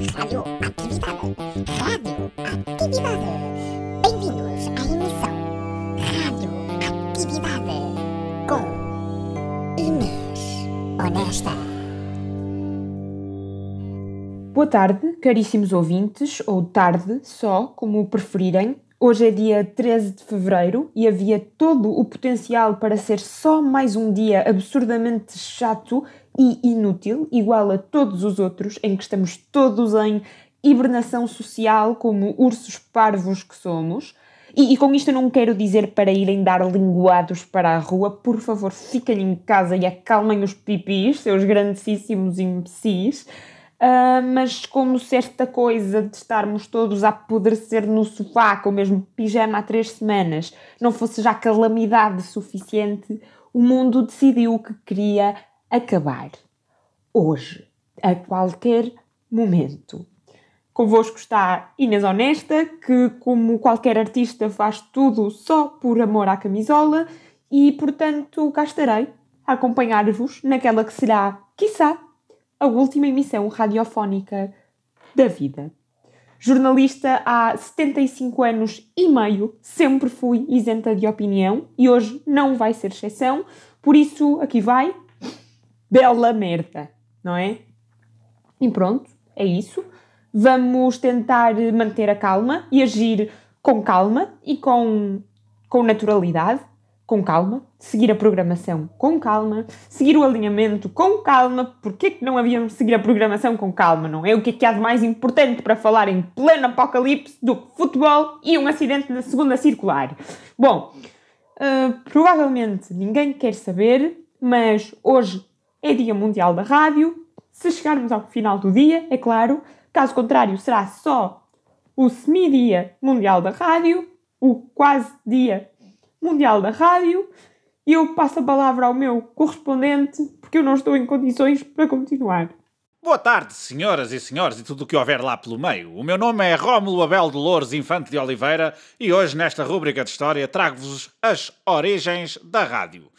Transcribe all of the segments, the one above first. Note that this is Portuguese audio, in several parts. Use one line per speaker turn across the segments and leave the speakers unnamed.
Radioatividade. Radioatividade. Bem-vindos à emissão Radioatividade com Inês Honesta.
Boa tarde, caríssimos ouvintes, ou tarde só, como preferirem. Hoje é dia 13 de fevereiro e havia todo o potencial para ser só mais um dia absurdamente chato e inútil, igual a todos os outros, em que estamos todos em hibernação social, como ursos parvos que somos. E, e, com isto não quero dizer para irem dar linguados para a rua, por favor, fiquem em casa e acalmem os pipis, seus grandíssimos imbecis. Uh, mas como se esta coisa de estarmos todos a apodrecer no sofá com o mesmo pijama há três semanas não fosse já calamidade suficiente, o mundo decidiu que queria acabar. Hoje, a qualquer momento. Convosco está Inês Honesta, que, como qualquer artista, faz tudo só por amor à camisola e, portanto, cá estarei a acompanhar-vos naquela que será, quiçá, a última emissão radiofónica da vida. Jornalista há 75 anos e meio, sempre fui isenta de opinião e hoje não vai ser exceção, por isso aqui vai. Bela merda, não é? E pronto, é isso. Vamos tentar manter a calma e agir com calma e com, com naturalidade com calma, seguir a programação com calma, seguir o alinhamento com calma. Porquê que não havíamos de seguir a programação com calma, não é? O que é que há de mais importante para falar em pleno apocalipse do que futebol e um acidente na segunda circular? Bom, uh, provavelmente ninguém quer saber, mas hoje é Dia Mundial da Rádio. Se chegarmos ao final do dia, é claro, caso contrário, será só o semi-dia Mundial da Rádio, o quase dia Mundial da Rádio e eu passo a palavra ao meu correspondente porque eu não estou em condições para continuar.
Boa tarde, senhoras e senhores e tudo o que houver lá pelo meio. O meu nome é Rómulo Abel de Louros Infante de Oliveira e hoje, nesta rúbrica de história, trago-vos as origens da rádio.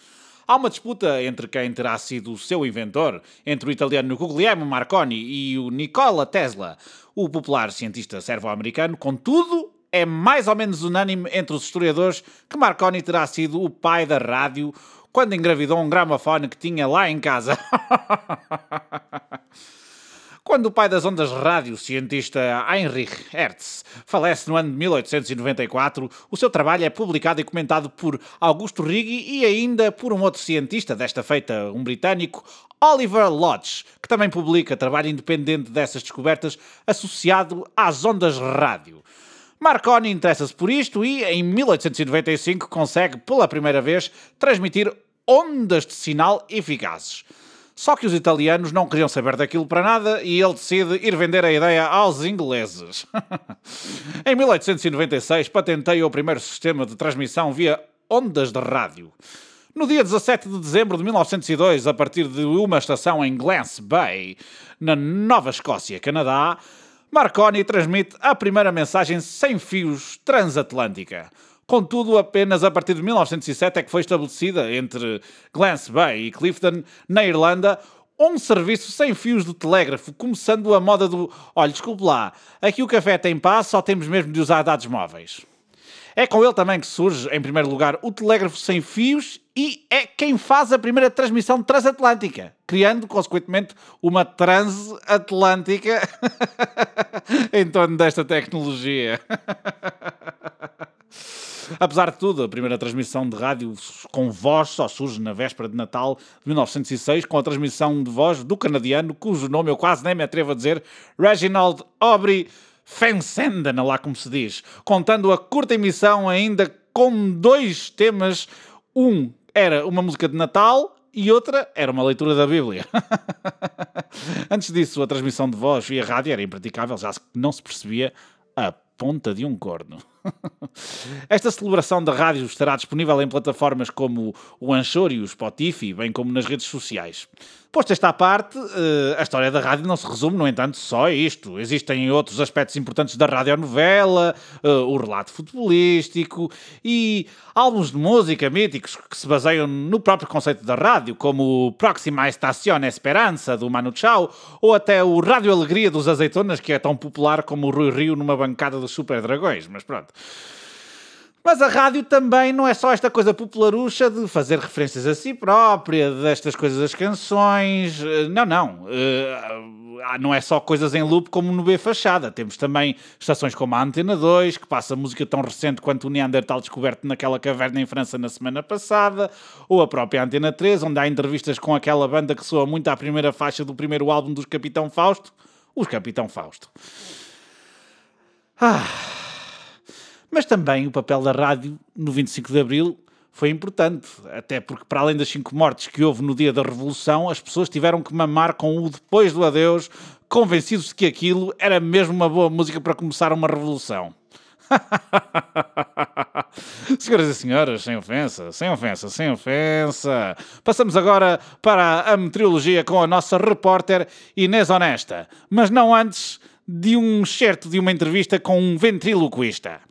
Há uma disputa entre quem terá sido o seu inventor, entre o italiano Guglielmo Marconi e o Nikola Tesla, o popular cientista servo-americano, contudo, é mais ou menos unânime entre os historiadores que Marconi terá sido o pai da rádio quando engravidou um gramofone que tinha lá em casa. Quando o pai das ondas rádio, cientista Heinrich Hertz, falece no ano de 1894, o seu trabalho é publicado e comentado por Augusto Righi e ainda por um outro cientista, desta feita um britânico, Oliver Lodge, que também publica trabalho independente dessas descobertas associado às ondas rádio. Marconi interessa-se por isto e, em 1895, consegue pela primeira vez transmitir ondas de sinal eficazes. Só que os italianos não queriam saber daquilo para nada e ele decide ir vender a ideia aos ingleses. em 1896 patenteia o primeiro sistema de transmissão via ondas de rádio. No dia 17 de dezembro de 1902, a partir de uma estação em Glance Bay, na Nova Escócia, Canadá, Marconi transmite a primeira mensagem sem fios transatlântica. Contudo, apenas a partir de 1907 é que foi estabelecida entre Glance Bay e Clifton, na Irlanda, um serviço sem fios de telégrafo, começando a moda do olha, desculpe lá, aqui o café tem paz, só temos mesmo de usar dados móveis. É com ele também que surge, em primeiro lugar, o telégrafo sem fios e é quem faz a primeira transmissão transatlântica, criando, consequentemente, uma transatlântica em torno desta tecnologia. Apesar de tudo, a primeira transmissão de rádio com voz só surge na véspera de Natal de 1906, com a transmissão de voz do canadiano, cujo nome eu quase nem me atrevo a dizer, Reginald Aubrey Fensenden, lá como se diz, contando a curta emissão ainda com dois temas. Um era uma música de Natal e outra era uma leitura da Bíblia. Antes disso, a transmissão de voz via rádio era impraticável, já não se percebia a ponta de um corno. Esta celebração da rádio estará disponível em plataformas como o Anchor e o Spotify, bem como nas redes sociais. Posto esta parte, eh, a história da rádio não se resume, no entanto, só a isto. Existem outros aspectos importantes da radionovela, eh, o relato futebolístico e álbuns de música míticos que se baseiam no próprio conceito da rádio, como o Próxima Estación Esperança, do Manu Chao, ou até o Rádio Alegria dos Azeitonas, que é tão popular como o Rui Rio numa bancada dos Super Dragões. Mas pronto. Mas a rádio também não é só esta coisa popularucha de fazer referências a si própria, destas coisas das canções. Eh, não, não. Uh, não é só coisas em loop como no B Fachada. Temos também estações como a Antena 2, que passa música tão recente quanto o Neandertal descoberto naquela caverna em França na semana passada, ou a própria Antena 3, onde há entrevistas com aquela banda que soa muito à primeira faixa do primeiro álbum dos Capitão Fausto, os Capitão Fausto. Ah mas também o papel da rádio no 25 de Abril foi importante, até porque, para além das cinco mortes que houve no dia da Revolução, as pessoas tiveram que mamar com o depois do adeus, convencidos de que aquilo era mesmo uma boa música para começar uma revolução. Senhoras e senhores, sem ofensa, sem ofensa, sem ofensa. Passamos agora para a meteorologia com a nossa repórter Inês Honesta, mas não antes de um certo de uma entrevista com um ventriloquista.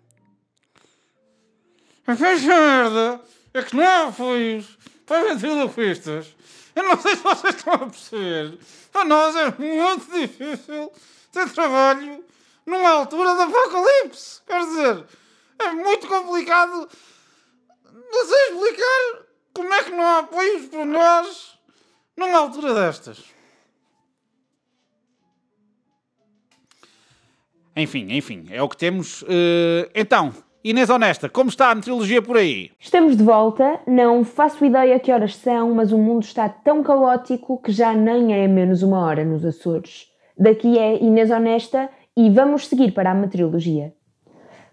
Mas merda! É que não há apoios para ventriloquistas. Eu não sei se vocês estão a perceber. Para nós é muito difícil ter trabalho numa altura de apocalipse. Quer dizer, é muito complicado. Não sei explicar como é que não há apoios para nós numa altura destas. Enfim, enfim, é o que temos. Uh, então, Inês Honesta, como está a meteorologia por aí?
Estamos de volta, não faço ideia que horas são, mas o mundo está tão caótico que já nem é menos uma hora nos Açores. Daqui é Inês Honesta e vamos seguir para a meteorologia.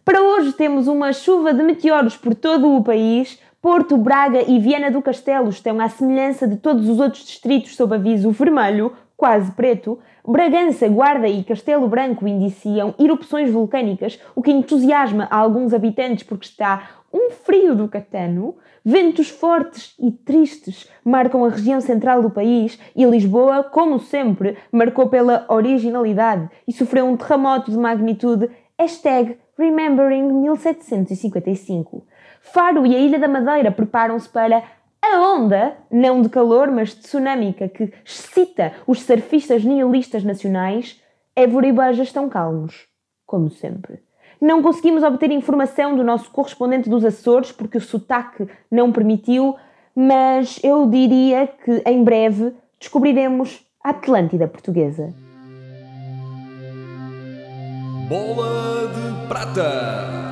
Para hoje temos uma chuva de meteoros por todo o país. Porto, Braga e Viana do Castelo estão à semelhança de todos os outros distritos sob aviso vermelho, quase preto, Bragança, Guarda e Castelo Branco indiciam erupções vulcânicas, o que entusiasma alguns habitantes porque está um frio do catano, ventos fortes e tristes marcam a região central do país e Lisboa, como sempre, marcou pela originalidade e sofreu um terremoto de magnitude hashtag Remembering 1755. Faro e a Ilha da Madeira preparam-se para a onda, não de calor, mas tsunâmica, que excita os surfistas nihilistas nacionais, Évora e Beja estão calmos, como sempre. Não conseguimos obter informação do nosso correspondente dos Açores porque o sotaque não permitiu, mas eu diria que em breve descobriremos a Atlântida portuguesa.
Bola de Prata.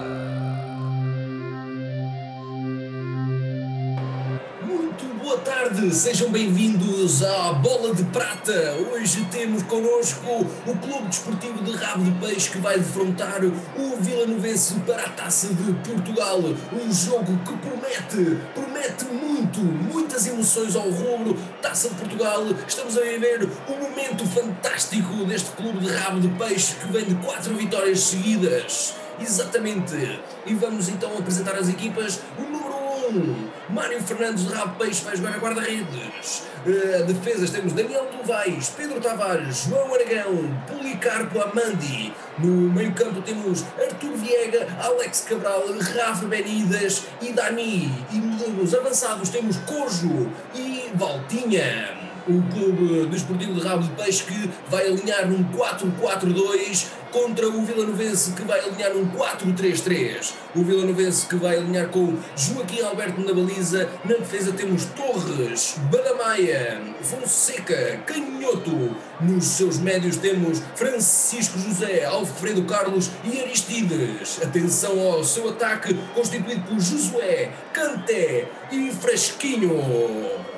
Tarde, sejam bem-vindos à Bola de Prata. Hoje temos connosco o Clube Desportivo de Rabo de Peixe que vai defrontar o Vila Novense para a Taça de Portugal. Um jogo que promete, promete muito, muitas emoções ao rubro. Taça de Portugal, estamos a viver um momento fantástico deste Clube de Rabo de Peixe que vem de quatro vitórias seguidas. Exatamente. E vamos então apresentar as equipas. O número 1, Mário Fernandes de Rabo Peixe vai jogar a guarda-redes. Uh, defesas temos Daniel Novaes, Pedro Tavares, João Aragão, Policarpo Amandi. No meio-campo temos Artur Viega, Alex Cabral, Rafa Benidas e Dani. E nos avançados temos Cojo e Valtinha o Clube Desportivo de Rabo de Peixe que vai alinhar num 4-4-2 contra o Vila Novense que vai alinhar num 4-3-3. O Vila Novense que vai alinhar com Joaquim Alberto na baliza. Na defesa temos Torres, Badamaia, Fonseca, Canhoto. Nos seus médios temos Francisco José, Alfredo Carlos e Aristides. Atenção ao seu ataque constituído por Josué, Canté e Fresquinho.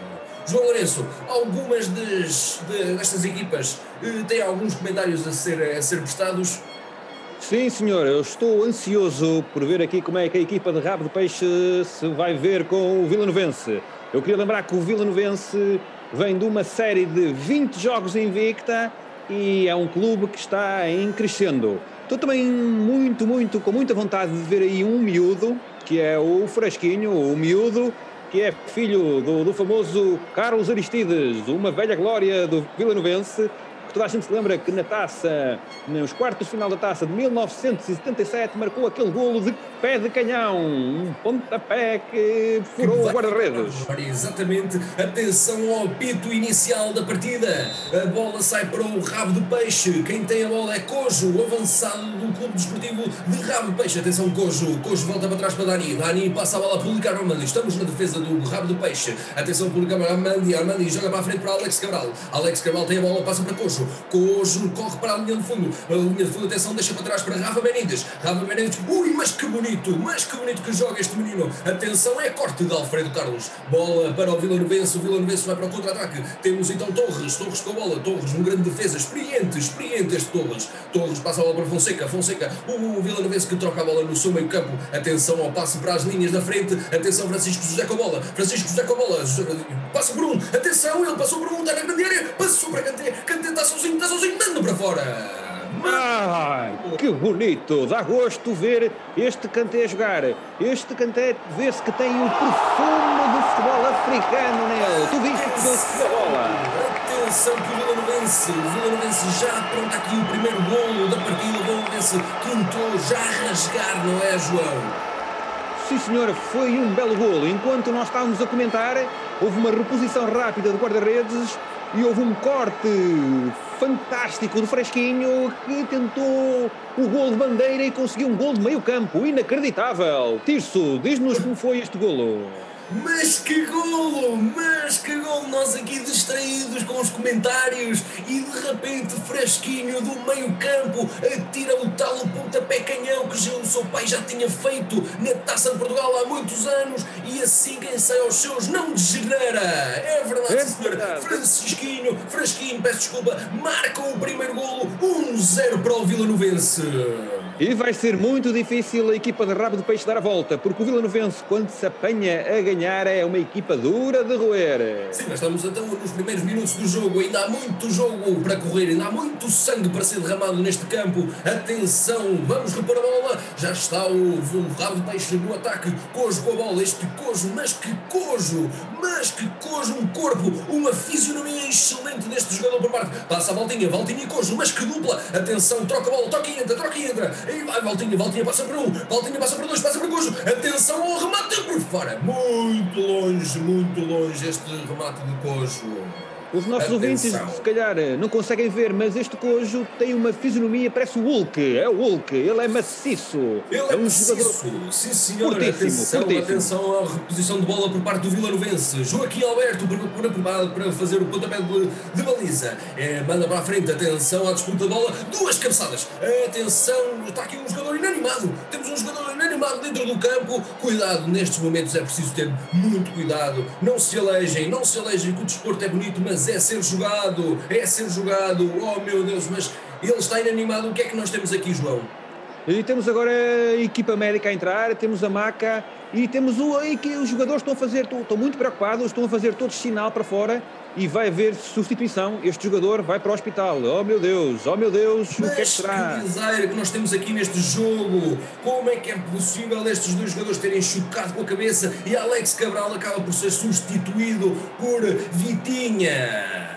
João Lourenço, algumas das, destas equipas eh, têm alguns comentários a ser, a ser prestados?
Sim, senhor, eu estou ansioso por ver aqui como é que a equipa de Rabo de Peixe se vai ver com o Vila Novense. Eu queria lembrar que o Vila Novense vem de uma série de 20 jogos invicta e é um clube que está em crescendo. Estou também muito, muito, com muita vontade de ver aí um miúdo, que é o Fresquinho, o miúdo, que é filho do, do famoso Carlos Aristides, uma velha glória do Vila Novense, toda a gente se lembra que na taça, nos quartos de final da taça de 1977, marcou aquele golo de pé de canhão, um pontapé que furou o guarda-redes.
Exatamente, atenção ao apito inicial da partida. A bola sai para o rabo de peixe. Quem tem a bola é Cojo, o avançado do Clube Desportivo de Rabo de Peixe. Atenção, Cojo. Cojo volta para trás para Dani. Dani passa a bola a publicar Armandi. Estamos na defesa do rabo de peixe. Atenção, publicar Armandi. Armandi joga para a frente para Alex Cabral. Alex Cabral tem a bola, passa para Cojo. Cojo corre para a linha de fundo. A linha de fundo, atenção, deixa para trás para Rafa Benítez. Rafa Benítez, ui, mas que bonito, mas que bonito que joga este menino. Atenção, é corte de Alfredo Carlos. Bola para o Vila Novense. O Vila Novense vai para o contra-ataque. Temos então Torres. Torres com a bola. Torres, um grande defesa. Experiente, experiente este Torres. Torres passa a bola para Fonseca. Fonseca, o Vila Novense que troca a bola no seu meio campo. Atenção ao passe para as linhas da frente. Atenção, Francisco José com a bola. Francisco José com a bola. Passa por um. Atenção, ele passou por um. Está na grande área. Passou para Kanté. Kanté está sozinho, está sozinho. Manda para fora.
Ai, que bonito! Dá gosto ver este Kanté jogar. Este Kanté vê-se que tem o perfume do futebol africano nele. Tu viste que deu-se a bola.
Atenção que o Vila Novense, o já pronto aqui o primeiro golo da partida. O Vila Novense quintou já rasgar, não é, João?
Sim, senhor, foi um belo golo. Enquanto nós estávamos a comentar, houve uma reposição rápida de guarda-redes e houve um corte fantástico do Fresquinho que tentou o gol de bandeira e conseguiu um gol de meio campo. Inacreditável. Tirso, diz-nos como foi este golo.
Mas que golo! Mas que golo! Nós aqui distraídos com os comentários e de repente fresquinho do meio campo atira o tal pontapé canhão que o seu pai já tinha feito na Taça de Portugal há muitos anos e assim quem sai aos seus não degenera! É verdade,
É
senhor!
verdade.
Francisquinho, Fresquinho, peço desculpa, marcam o primeiro golo 1-0 para o Vila Novense!
E vai ser muito difícil a equipa de Rabo de Peixe dar a volta, porque o Vila Novense, quando se apanha a ganhar, é uma equipa dura de roer.
Sim, mas estamos então nos primeiros minutos do jogo, ainda há muito jogo para correr, ainda há muito sangue para ser derramado neste campo. Atenção, vamos repor a bola, já está o, o rabo de peixe no ataque, Cojo com a bola, este Cojo, mas que Cojo, mas que Cojo, um corpo, uma fisionomia excelente deste jogador por parte. Passa a Valtinha, Valtinha e Cojo, mas que dupla, atenção, troca a bola, toca e entra, troca e entra, aí vai Valtinha, Valtinha passa para um, Valtinha passa para dois, passa para Cojo, atenção ao remate por fora, muito longe, muito longe este remate de Cojo.
Os nossos ouvintes,
Atenção.
se calhar, não conseguem ver, mas este cojo tem uma fisionomia, parece o Hulk. É o Hulk, ele é maciço.
Ele é,
um jogador.
maciço. Sim, senhor.
Fortíssimo,
atenção,
fortíssimo.
atenção à reposição de bola por parte do Vila Novense. Joaquim Alberto por- preparado para fazer o pontapé de, de baliza. É, manda para a frente. Atenção à disputa de bola. Duas cabeçadas. Atenção. Está aqui um jogador inanimado. Temos um jogador inanimado dentro do campo. Cuidado. Nestes momentos é preciso ter muito cuidado. Não se alejem. Não se alejem que o desporto é bonito, mas é ser jogado. É ser jogado. Oh, meu Deus. Mas ele está inanimado. O que é que nós temos aqui, João?
E temos agora a equipa médica a entrar, temos a maca e temos o, aí que os jogadores estão a fazer, estão, estão muito preocupados, estão a fazer todos sinal para fora e vai haver substituição. Este jogador vai para o hospital. Oh meu Deus, oh meu Deus, o que é que
Mas
será?
que desaire que nós temos aqui neste jogo! Como é que é possível estes dois jogadores terem chocado com a cabeça e Alex Cabral acaba por ser substituído por Vitinha?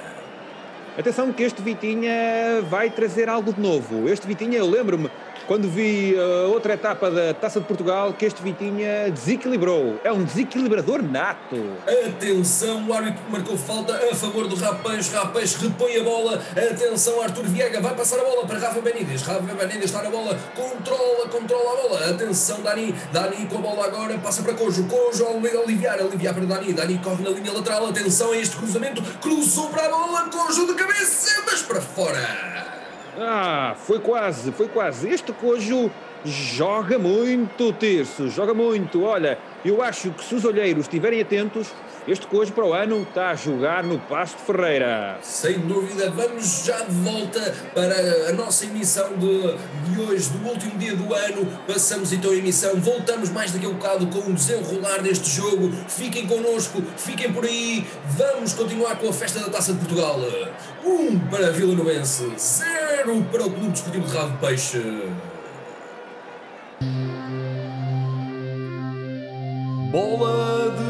Atenção que este Vitinha vai trazer algo de novo. Este Vitinha, eu lembro-me, quando vi a outra etapa da Taça de Portugal, que este Vitinha desequilibrou. É um desequilibrador nato.
Atenção, o árbitro marcou falta a favor do Rapaz. Rapaz repõe a bola. Atenção, Arthur Viega vai passar a bola para Rafa Benítez. Rafa Benítez está na bola, controla, controla a bola. Atenção, Dani. Dani com a bola agora, passa para Cojo. Cojo ao aliviar, aliviar para Dani. Dani corre na linha lateral. Atenção a este cruzamento. Cruzou para a bola, Cojo de cabeça, mas para fora.
Ah, foi quase, foi quase. Este cojo joga muito, Terço, joga muito. Olha, eu acho que se os olheiros estiverem atentos, este cojo para o ano está a jogar no Passo de Ferreira.
Sem dúvida, vamos já de volta para a nossa emissão de, de hoje, do último dia do ano. Passamos então a emissão, voltamos mais daqui a um bocado com o desenrolar deste jogo. Fiquem connosco, fiquem por aí. Vamos continuar com a festa da Taça de Portugal. Um para Vila Novense, zero 0 para o Clube Desportivo de Rabo Peixe.
Bola de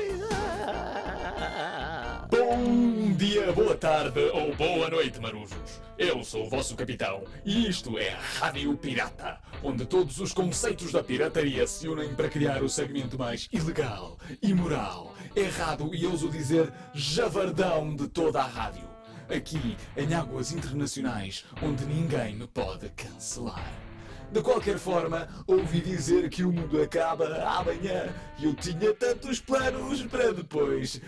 Bom dia, boa tarde ou boa noite, marujos. Eu sou o vosso capitão e isto é a Rádio Pirata, onde todos os conceitos da pirataria se unem para criar o segmento mais ilegal, imoral, errado e ouso dizer javardão de toda a rádio. Aqui, em águas internacionais, onde ninguém me pode cancelar. De qualquer forma, ouvi dizer que o mundo acaba amanhã e eu tinha tantos planos para depois.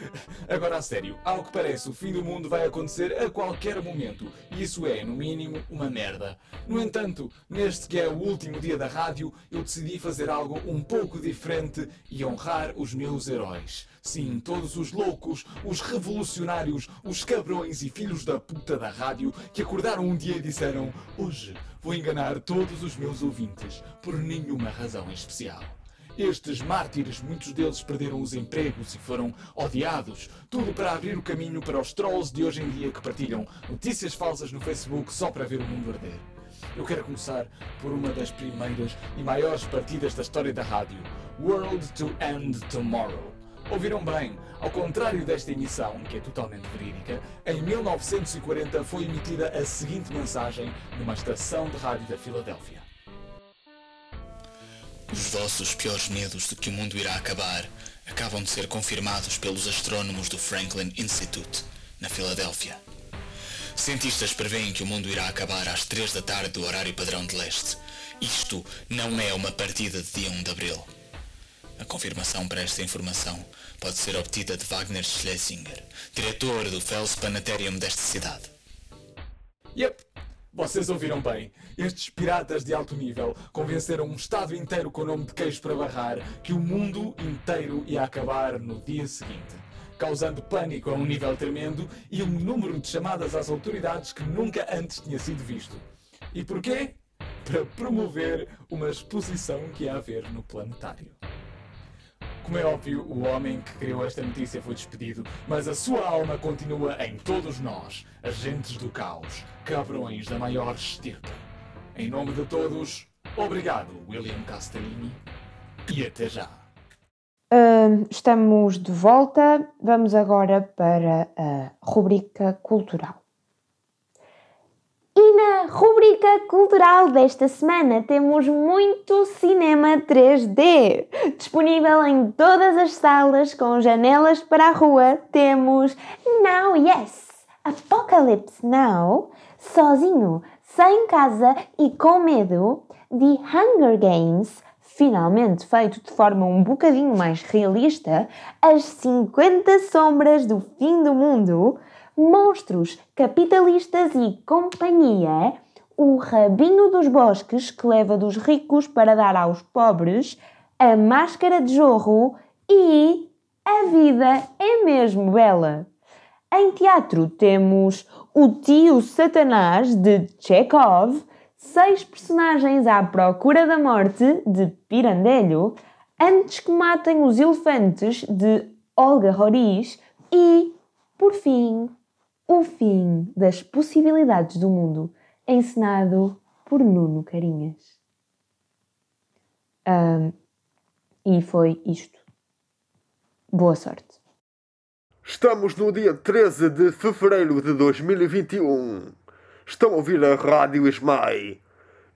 Agora, a sério, ao que parece, o fim do mundo vai acontecer a qualquer momento e isso é, no mínimo, uma merda. No entanto, neste que é o último dia da rádio, eu decidi fazer algo um pouco diferente e honrar os meus heróis. Sim, todos os loucos, os revolucionários, os cabrões e filhos da puta da rádio que acordaram um dia e disseram: Hoje vou enganar todos os meus ouvintes, por nenhuma razão em especial. Estes mártires, muitos deles perderam os empregos e foram odiados. Tudo para abrir o caminho para os trolls de hoje em dia que partilham notícias falsas no Facebook só para ver o mundo arder. Eu quero começar por uma das primeiras e maiores partidas da história da rádio: World to End Tomorrow. Ouviram bem, ao contrário desta emissão, que é totalmente verídica, em 1940 foi emitida a seguinte mensagem numa estação de rádio da Filadélfia.
Os vossos piores medos de que o mundo irá acabar acabam de ser confirmados pelos astrónomos do Franklin Institute, na Filadélfia. Cientistas preveem que o mundo irá acabar às 3 da tarde do horário padrão de leste. Isto não é uma partida de dia 1 de abril. A confirmação para esta informação pode ser obtida de Wagner Schlesinger, diretor do Fels Planetarium desta cidade.
Yep, vocês ouviram bem. Estes piratas de alto nível convenceram um estado inteiro com o nome de queijo para barrar que o mundo inteiro ia acabar no dia seguinte, causando pânico a um nível tremendo e um número de chamadas às autoridades que nunca antes tinha sido visto. E porquê? Para promover uma exposição que ia haver no planetário. Como é óbvio, o homem que criou esta notícia foi despedido, mas a sua alma continua em todos nós, agentes do caos, cabrões da maior estirpe. Em nome de todos, obrigado, William Castellini, e até já.
Hum, estamos de volta. Vamos agora para a rubrica cultural.
E na rubrica cultural desta semana temos muito cinema 3D. Disponível em todas as salas com janelas para a rua, temos Now Yes, Apocalypse Now, Sozinho, Sem Casa e Com Medo, The Hunger Games, finalmente feito de forma um bocadinho mais realista, As 50 Sombras do Fim do Mundo, Monstros, Capitalistas e Companhia, O Rabinho dos Bosques que leva dos ricos para dar aos pobres, A Máscara de Jorro e A Vida é Mesmo Bela. Em teatro temos O Tio Satanás de Chekhov, Seis Personagens à Procura da Morte de Pirandello, Antes que Matem os Elefantes de Olga Roriz e, por fim, o fim das possibilidades do mundo, encenado por Nuno Carinhas. Ahm, e foi isto. Boa sorte.
Estamos no dia 13 de fevereiro de 2021. Estão a ouvir a Rádio Esmai.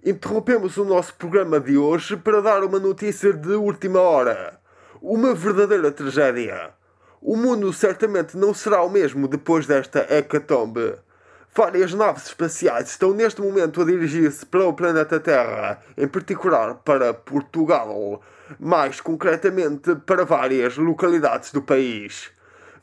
Interrompemos o nosso programa de hoje para dar uma notícia de última hora. Uma verdadeira tragédia. O mundo certamente não será o mesmo depois desta hecatombe. Várias naves espaciais estão neste momento a dirigir-se para o planeta Terra, em particular para Portugal, mais concretamente para várias localidades do país.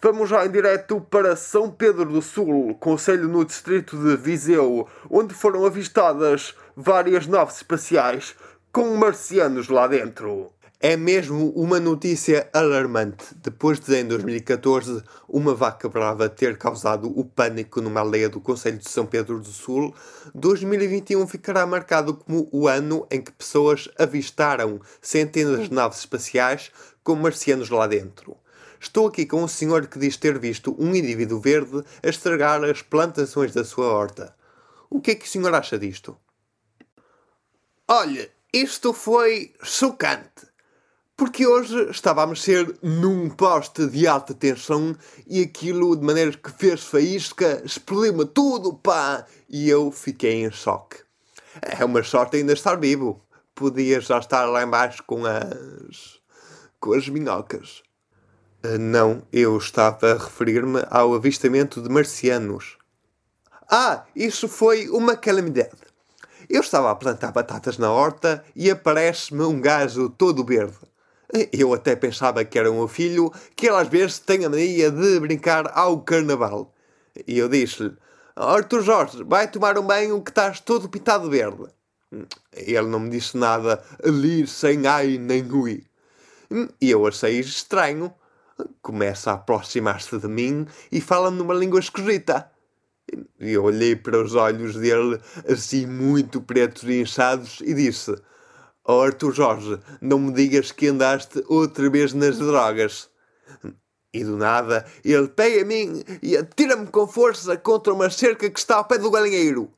Vamos já em direto para São Pedro do Sul, concelho no distrito de Viseu, onde foram avistadas várias naves espaciais com marcianos lá dentro. É mesmo uma notícia alarmante, depois de em 2014 uma vaca brava ter causado o pânico numa aldeia do Conselho de São Pedro do Sul, 2021 ficará marcado como o ano em que pessoas avistaram centenas de naves espaciais com marcianos lá dentro. Estou aqui com um senhor que diz ter visto um indivíduo verde a estragar as plantações da sua horta. O que é que o senhor acha disto? Olha, isto foi chocante porque hoje estava a mexer num poste de alta tensão e aquilo de maneira que fez faísca, explodiu-me tudo, pá! E eu fiquei em choque. É uma sorte ainda estar vivo. Podia já estar lá embaixo com as. com as minhocas. Uh, não, eu estava a referir-me ao avistamento de marcianos. Ah, isso foi uma calamidade. Eu estava a plantar batatas na horta e aparece-me um gajo todo verde eu até pensava que era o meu filho, que ele às vezes tem a mania de brincar ao carnaval. E eu disse-lhe: Arthur Jorge, vai tomar um banho que estás todo pitado verde. Ele não me disse nada ali sem ai nem ui. E eu achei estranho. Começa a aproximar-se de mim e fala numa língua esquisita. Eu olhei para os olhos dele, assim muito pretos e inchados, e disse: Oh Arthur Jorge, não me digas que andaste outra vez nas drogas. E do nada, ele pega a mim e atira-me com força contra uma cerca que está ao pé do galinheiro.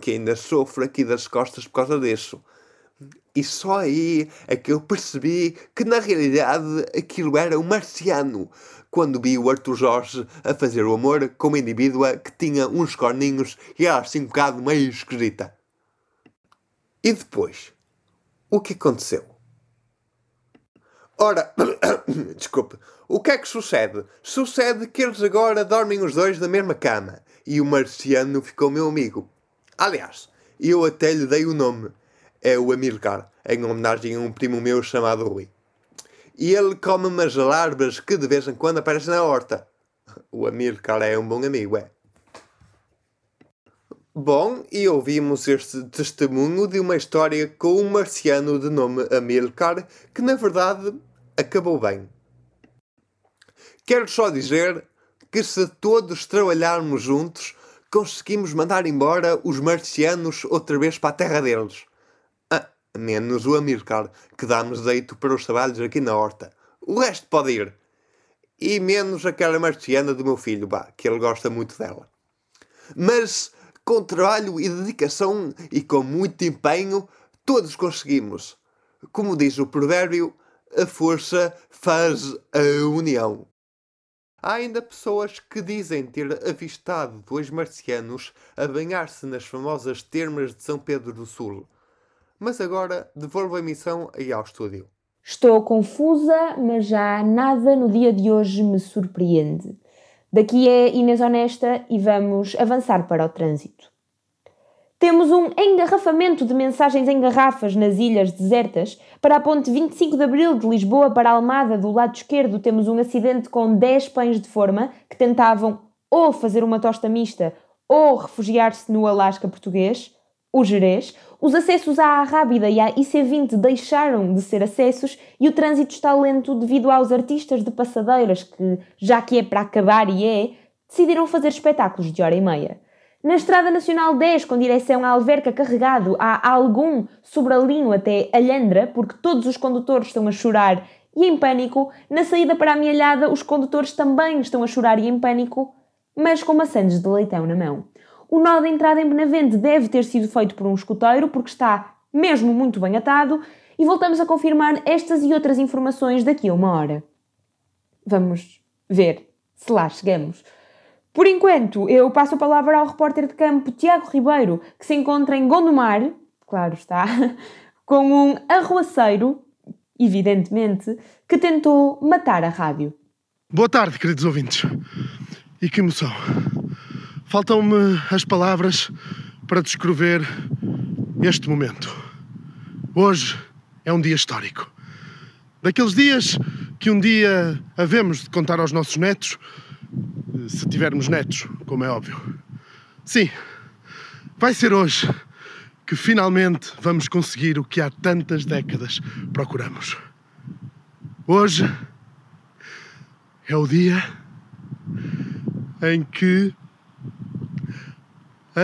Que ainda sofro aqui das costas por causa disso. E só aí é que eu percebi que na realidade aquilo era um marciano. Quando vi o Arthur Jorge a fazer o amor com uma indivídua que tinha uns corninhos e era assim um bocado meio esquisita. E depois? O que aconteceu? Ora, desculpe, o que é que sucede? Sucede que eles agora dormem os dois na mesma cama e o marciano ficou meu amigo. Aliás, eu até lhe dei o nome. É o Amilcar, em homenagem a um primo meu chamado Rui. E ele come umas larvas que de vez em quando aparecem na horta. O Amilcar é um bom amigo, é. Bom, e ouvimos este testemunho de uma história com um marciano de nome Amilcar que, na verdade, acabou bem. Quero só dizer que se todos trabalharmos juntos, conseguimos mandar embora os marcianos outra vez para a terra deles. Ah, menos o Amilcar, que dá-nos deito para os trabalhos aqui na horta. O resto pode ir. E menos aquela marciana do meu filho, bah, que ele gosta muito dela. Mas com trabalho e dedicação e com muito empenho, todos conseguimos. Como diz o provérbio, a força faz a união. Há ainda pessoas que dizem ter avistado dois marcianos a banhar-se nas famosas termas de São Pedro do Sul. Mas agora devolvo a missão aí ao estúdio.
Estou confusa, mas já nada no dia de hoje me surpreende. Daqui é Inês Honesta e vamos avançar para o trânsito. Temos um engarrafamento de mensagens em garrafas nas ilhas desertas. Para a ponte 25 de Abril de Lisboa para Almada, do lado esquerdo, temos um acidente com 10 pães de forma que tentavam ou fazer uma tosta mista ou refugiar-se no Alasca português, o Jerez. Os acessos à Rábida e à IC20 deixaram de ser acessos e o trânsito está lento devido aos artistas de passadeiras que, já que é para acabar e é, decidiram fazer espetáculos de hora e meia. Na Estrada Nacional 10, com direção à Alverca carregado, há algum sobralinho até Alhandra, porque todos os condutores estão a chorar e em pânico. Na saída para a Mialhada, os condutores também estão a chorar e em pânico, mas com maçãs de leitão na mão. O nó de entrada em Benavente deve ter sido feito por um escoteiro, porque está mesmo muito bem atado, e voltamos a confirmar estas e outras informações daqui a uma hora. Vamos ver se lá chegamos. Por enquanto, eu passo a palavra ao repórter de campo Tiago Ribeiro, que se encontra em Gondomar, claro está, com um arruaceiro, evidentemente, que tentou matar a rádio.
Boa tarde, queridos ouvintes. E que emoção. Faltam-me as palavras para descrever este momento. Hoje é um dia histórico. Daqueles dias que um dia havemos de contar aos nossos netos, se tivermos netos, como é óbvio. Sim, vai ser hoje que finalmente vamos conseguir o que há tantas décadas procuramos. Hoje é o dia em que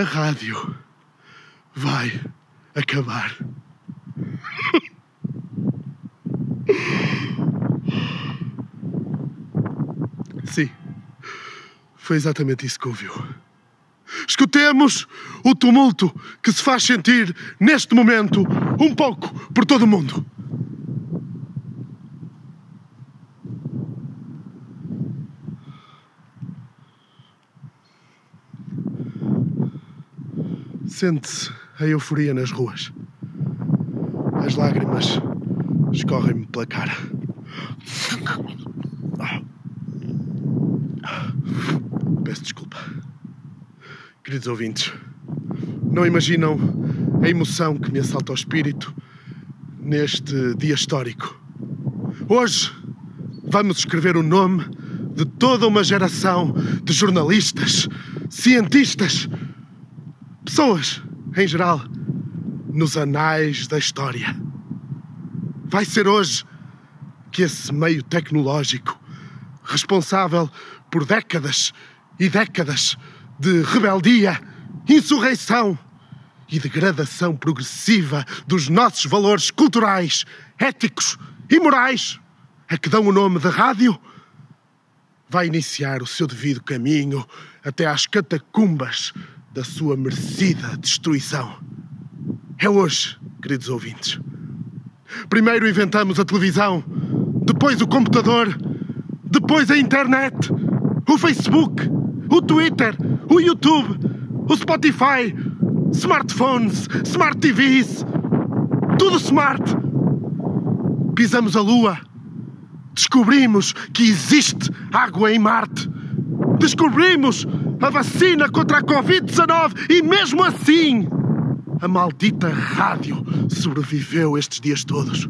a rádio vai acabar. Sim, foi exatamente isso que ouviu. Escutemos o tumulto que se faz sentir neste momento um pouco por todo o mundo. Sente-se a euforia nas ruas. As lágrimas escorrem-me pela cara. Peço desculpa. Queridos ouvintes, não imaginam a emoção que me assalta ao espírito neste dia histórico. Hoje vamos escrever o nome de toda uma geração de jornalistas, cientistas, pessoas em geral, nos anais da história. Vai ser hoje que esse meio tecnológico, responsável por décadas e décadas de rebeldia, insurreição e degradação progressiva dos nossos valores culturais, éticos e morais, a que dão o nome de rádio, vai iniciar o seu devido caminho até às catacumbas da sua merecida destruição. É hoje, queridos ouvintes. Primeiro inventamos a televisão, depois o computador, depois a internet, o Facebook, o Twitter, o YouTube, o Spotify, smartphones, smart TVs, tudo smart. Pisamos a Lua, descobrimos que existe água em Marte, descobrimos a vacina contra a Covid-19 e mesmo assim a maldita rádio sobreviveu estes dias todos.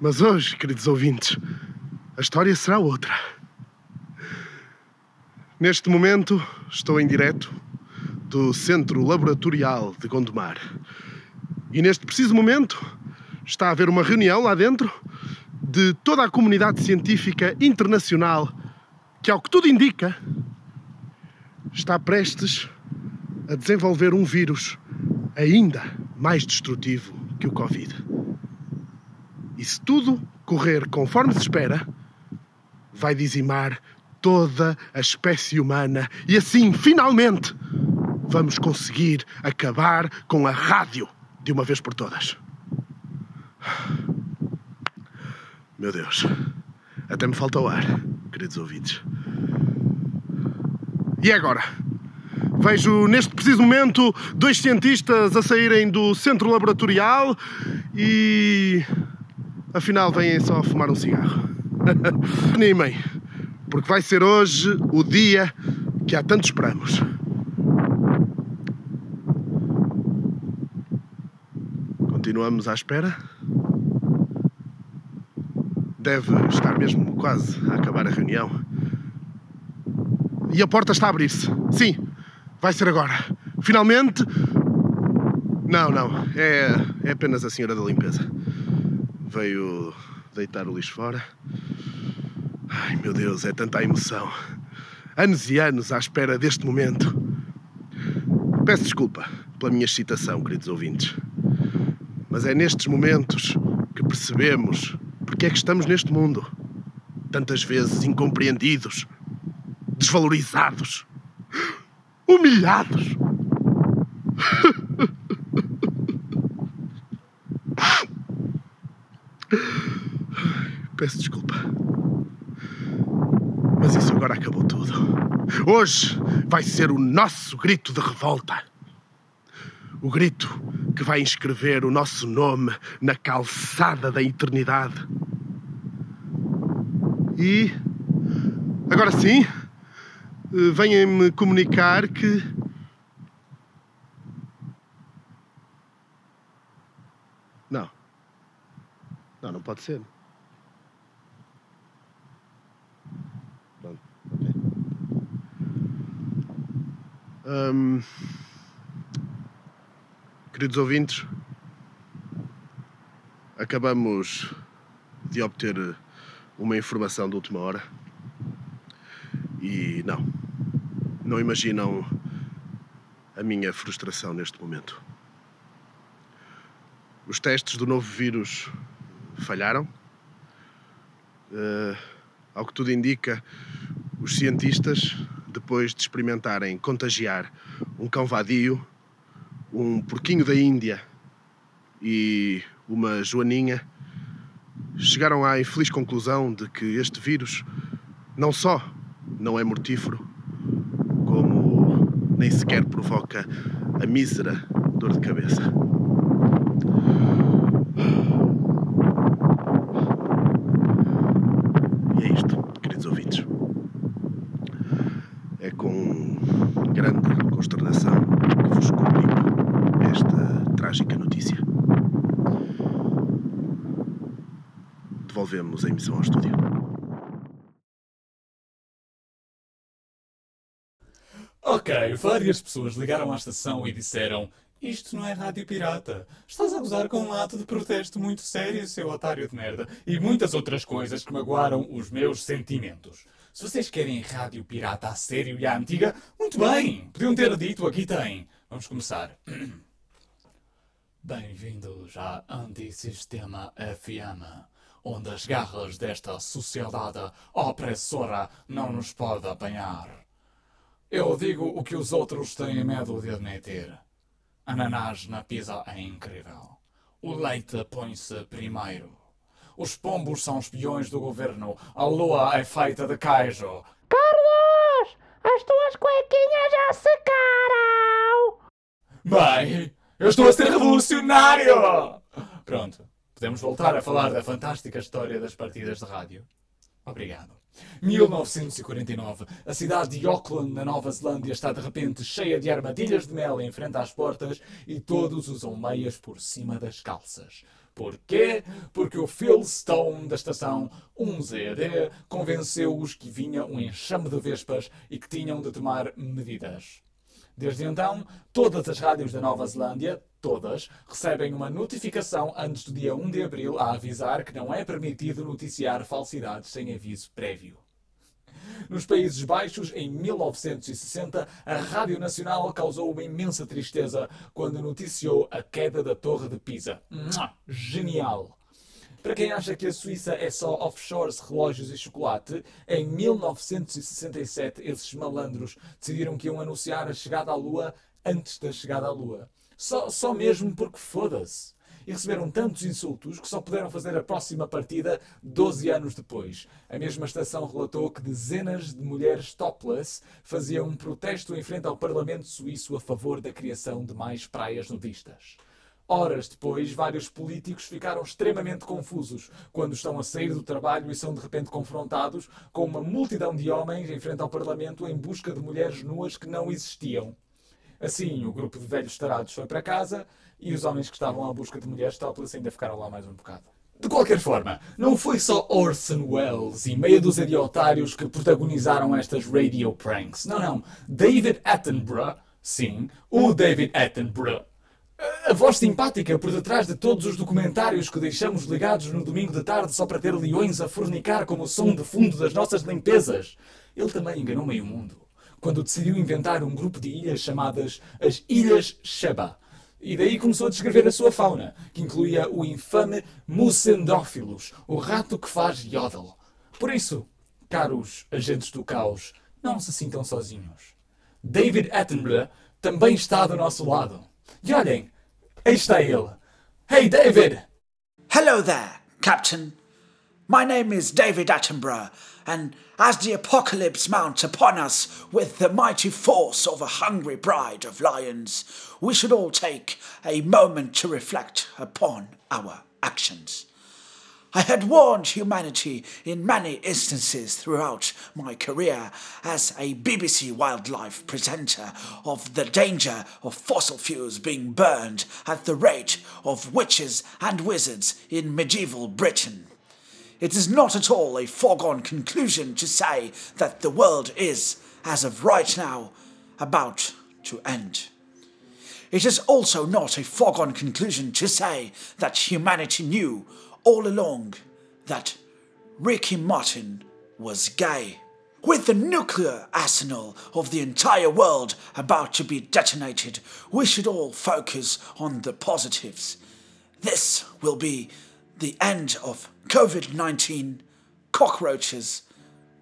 Mas hoje, queridos ouvintes, a história será outra. Neste momento, estou em direto do Centro Laboratorial de Gondomar. E neste preciso momento, está a haver uma reunião lá dentro de toda a comunidade científica internacional que, ao que tudo indica, está prestes a desenvolver um vírus ainda mais destrutivo que o Covid. E se tudo correr conforme se espera, vai dizimar toda a espécie humana e assim, finalmente, vamos conseguir acabar com a rádio de uma vez por todas. Meu Deus, até me falta o ar, queridos ouvintes. E agora? Vejo neste preciso momento dois cientistas a saírem do centro laboratorial e. afinal vêm só fumar um cigarro. Animem, porque vai ser hoje o dia que há tanto esperamos. Continuamos à espera. Deve estar mesmo quase a acabar a reunião. E a porta está a abrir-se. Sim, vai ser agora. Finalmente. Não, não. É, é apenas a senhora da limpeza. Veio deitar o lixo fora. Ai meu Deus, é tanta emoção. Anos e anos à espera deste momento. Peço desculpa pela minha excitação, queridos ouvintes. Mas é nestes momentos que percebemos porque é que estamos neste mundo. Tantas vezes incompreendidos, desvalorizados, humilhados. Peço desculpa. Mas isso agora acabou tudo. Hoje vai ser o nosso grito de revolta. O grito que vai inscrever o nosso nome na calçada da eternidade. E. Agora sim, venham-me comunicar que. Não. Não, não pode ser. Pronto, ok. Queridos ouvintes, acabamos de obter uma informação de última hora e não, não imaginam a minha frustração neste momento. Os testes do novo vírus falharam. Uh, ao que tudo indica, os cientistas, depois de experimentarem contagiar um cão vadio, um porquinho da Índia e uma joaninha, chegaram à infeliz conclusão de que este vírus não só não é mortífero, como nem sequer provoca a mísera dor de cabeça. E é isto, queridos ouvintes. É com grande consternação que vos comunico esta trágica notícia. Devolvemos a emissão ao estúdio.
Ok, várias pessoas ligaram à estação e disseram: Isto não é rádio pirata. Estás a gozar com um ato de protesto muito sério, seu otário de merda. E muitas outras coisas que magoaram os meus sentimentos. Se vocês querem rádio pirata a sério e à antiga, muito bem! Podiam ter dito, aqui tem. Vamos começar. Bem-vindos à Antissistema FM, onde as garras desta sociedade opressora não nos podem apanhar. Eu digo o que os outros têm medo de admitir. Ananás na pizza é incrível. O leite põe-se primeiro. Os pombos são espiões do governo. A lua é feita de queijo.
Carlos! As tuas cuequinhas já secaram!
Bem, eu estou a ser revolucionário! Pronto, podemos voltar a falar da fantástica história das partidas de rádio. Obrigado. 1949. A cidade de Auckland, na Nova Zelândia, está de repente cheia de armadilhas de mel em frente às portas e todos usam meias por cima das calças. Porquê? Porque o Phil Stone da estação 1ZD convenceu-os que vinha um enxame de vespas e que tinham de tomar medidas. Desde então, todas as rádios da Nova Zelândia, todas, recebem uma notificação antes do dia 1 de abril a avisar que não é permitido noticiar falsidades sem aviso prévio. Nos Países Baixos, em 1960, a Rádio Nacional causou uma imensa tristeza quando noticiou a queda da Torre de Pisa. Genial! Para quem acha que a Suíça é só offshores, relógios e chocolate, em 1967 esses malandros decidiram que iam anunciar a chegada à Lua antes da chegada à Lua. Só, só mesmo porque foda-se. E receberam tantos insultos que só puderam fazer a próxima partida 12 anos depois. A mesma estação relatou que dezenas de mulheres topless faziam um protesto em frente ao Parlamento Suíço a favor da criação de mais praias nudistas. Horas depois, vários políticos ficaram extremamente confusos quando estão a sair do trabalho e são de repente confrontados com uma multidão de homens em frente ao Parlamento em busca de mulheres nuas que não existiam. Assim, o grupo de velhos tarados foi para casa e os homens que estavam à busca de mulheres topless ainda ficaram lá mais um bocado. De qualquer forma, não foi só Orson Welles e meia dúzia de otários que protagonizaram estas radio pranks. Não, não. David Attenborough, sim, o David Attenborough, a voz simpática por detrás de todos os documentários que deixamos ligados no domingo de tarde só para ter leões a fornicar como som de fundo das nossas limpezas. Ele também enganou meio mundo quando decidiu inventar um grupo de ilhas chamadas as Ilhas Sheba. E daí começou a descrever a sua fauna, que incluía o infame Mucendófilos, o rato que faz yodel. Por isso, caros agentes do caos, não se sintam sozinhos. David Attenborough também está do nosso lado. E olhem, aí está ele. Hey, David!
Hello there, Captain. My name is David Attenborough, and as the apocalypse mounts upon us with the mighty force of a hungry bride of lions, we should all take a moment to reflect upon our actions. I had warned humanity in many instances throughout my career as a BBC wildlife presenter of the danger of fossil fuels being burned at the rate of witches and wizards in medieval Britain. It is not at all a foregone conclusion to say that the world is, as of right now, about to end.
It is also not a foregone conclusion to say that humanity knew all along that Ricky Martin was gay. With the nuclear arsenal of the entire world about to be detonated, we should all focus on the positives. This will be the end of COVID 19, cockroaches,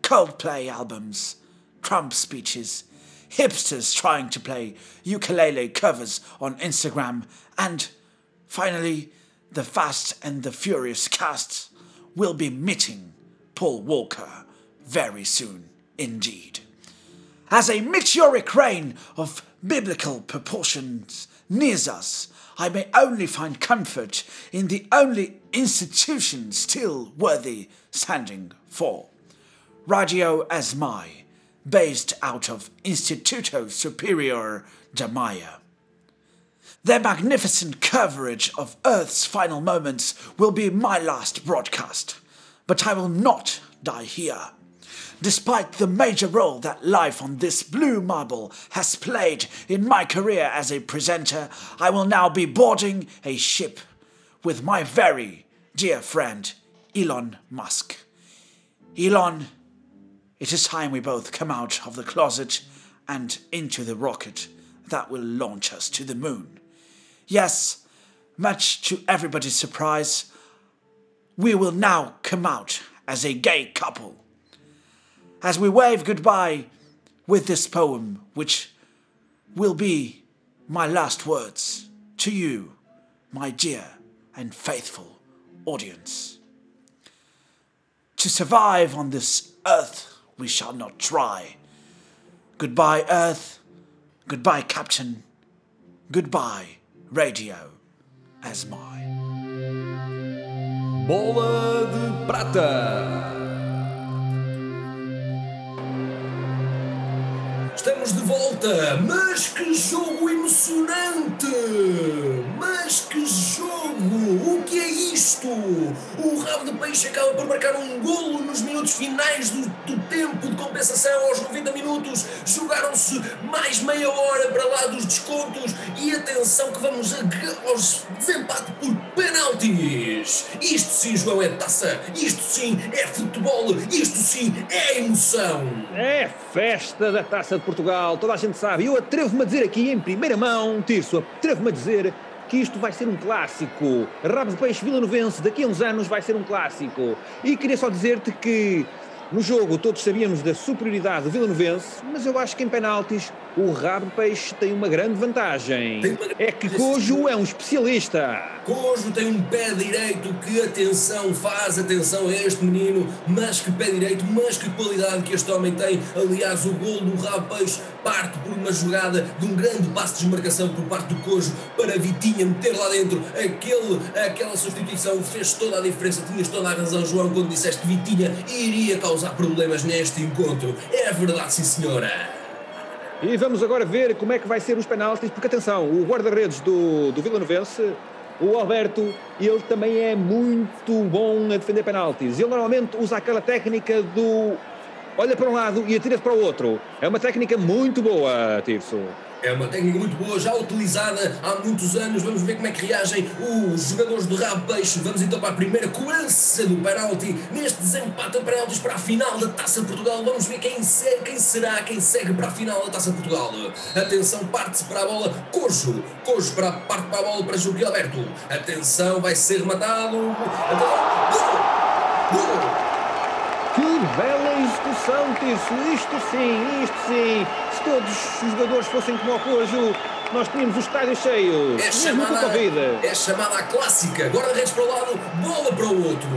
Coldplay albums, Trump speeches, hipsters trying to play ukulele covers on Instagram, and finally, the Fast and the Furious casts will be meeting Paul Walker very soon indeed. As a meteoric rain of biblical proportions nears us, I may only find comfort in the only institution still worthy standing for Radio Asmai, based out of Instituto Superior de Maya. Their magnificent coverage of Earth's final moments will be my last broadcast, but I will not die here. Despite the major role that life on this blue marble has played in my career as a presenter, I will now be boarding a ship with my very dear friend Elon Musk. Elon, it is time we both come out of the closet and into the rocket that will launch us to the moon. Yes, much to everybody's surprise, we will now come out as a gay couple. As we wave goodbye with this poem, which will be my last words to you, my dear and faithful audience. To survive on this earth, we shall not try. Goodbye, Earth. Goodbye, Captain. Goodbye, Radio as my.
Bola de Prata.
Estamos de volta, mas que jogo emocionante! Mas que jogo! O que é isto? O Rabo de Peixe acaba por marcar um golo nos minutos finais do, do tempo de compensação, aos 90 minutos. Jogaram-se mais meia hora para lá dos descontos e atenção que vamos a, aos desempate por penaltis! Isto sim, João, é taça! Isto sim é futebol! Isto sim é emoção!
É festa da Taça de Portugal, toda a gente sabe. Eu atrevo-me a dizer aqui em primeira mão, Tirso, atrevo-me a dizer que isto vai ser um clássico. Rabo de Peixe Vila Novense, daqui a uns anos vai ser um clássico. E queria só dizer-te que no jogo todos sabíamos da superioridade do Vila Novense, mas eu acho que em penaltis o Rabo Peixe tem uma grande vantagem. É que Cojo é um especialista.
Cojo tem um pé direito que atenção faz, atenção a este menino, mas que pé direito, mas que qualidade que este homem tem. Aliás, o gol do Rabo Peixe parte por uma jogada de um grande passo de desmarcação por parte do Cojo para Vitinha meter lá dentro. Aquele, aquela substituição fez toda a diferença. Tinhas toda a razão, João, quando disseste que Vitinha iria causar problemas neste encontro. É verdade, sim, senhora.
E vamos agora ver como é que vai ser os penaltis, porque atenção, o guarda-redes do, do Vila Novense, o Alberto, ele também é muito bom a defender penaltis. Ele normalmente usa aquela técnica do olha para um lado e atira-se para o outro. É uma técnica muito boa, Tirso.
É uma técnica muito boa, já utilizada há muitos anos. Vamos ver como é que reagem os jogadores do Rabo Peixe. Vamos então para a primeira cobrança do penalti. Neste desempate de penaltis para a final da Taça Portugal. Vamos ver quem, se, quem será quem segue para a final da Taça Portugal. Atenção, parte-se para a bola. Cojo. Cojo para, parte para a bola para Joaquim Alberto. Atenção, vai ser rematado. Gol!
Que bela execução, Tirso! Isto sim, isto sim! Se todos os jogadores fossem como o Cojo, nós tínhamos o estádio cheio.
É chamada,
Covid.
é chamada a clássica. Guarda-redes para o lado, bola para o outro.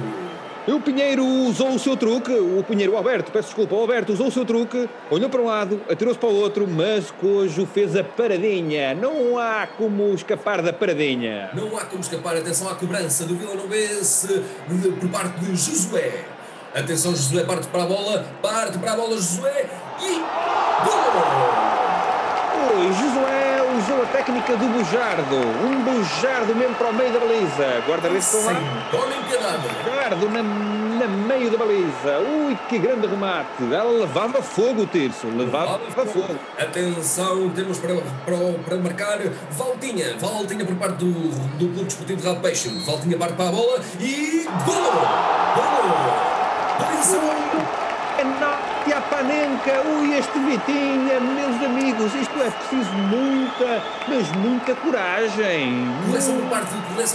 O Pinheiro usou o seu truque, o Pinheiro, o Alberto, peço desculpa, o Alberto usou o seu truque, olhou para um lado, atirou-se para o outro, mas Cojo fez a paradinha. Não há como escapar da paradinha.
Não há como escapar. Atenção à cobrança do Vila Novense por parte de Josué. Atenção, Josué parte para a bola, parte para a bola, Josué e gol!
Oi, Josué usou a técnica do bujardo, um bujardo mesmo para o meio da baliza. Guarda-redes
nem piedade.
Bujardo na, na meio da baliza. Ui, que grande remate. Ela levava fogo, Tirso. Levava, fogo.
Atenção, temos para, para, para marcar Valtinha. Valtinha por parte do, do Clube Desportivo de Peixe. Valtinha parte para a bola e. Golo! Golo! Baliza!
Natia Panenka, ui, este Vitinha, meus amigos, isto é preciso muita, mas muita coragem.
Correção por parte,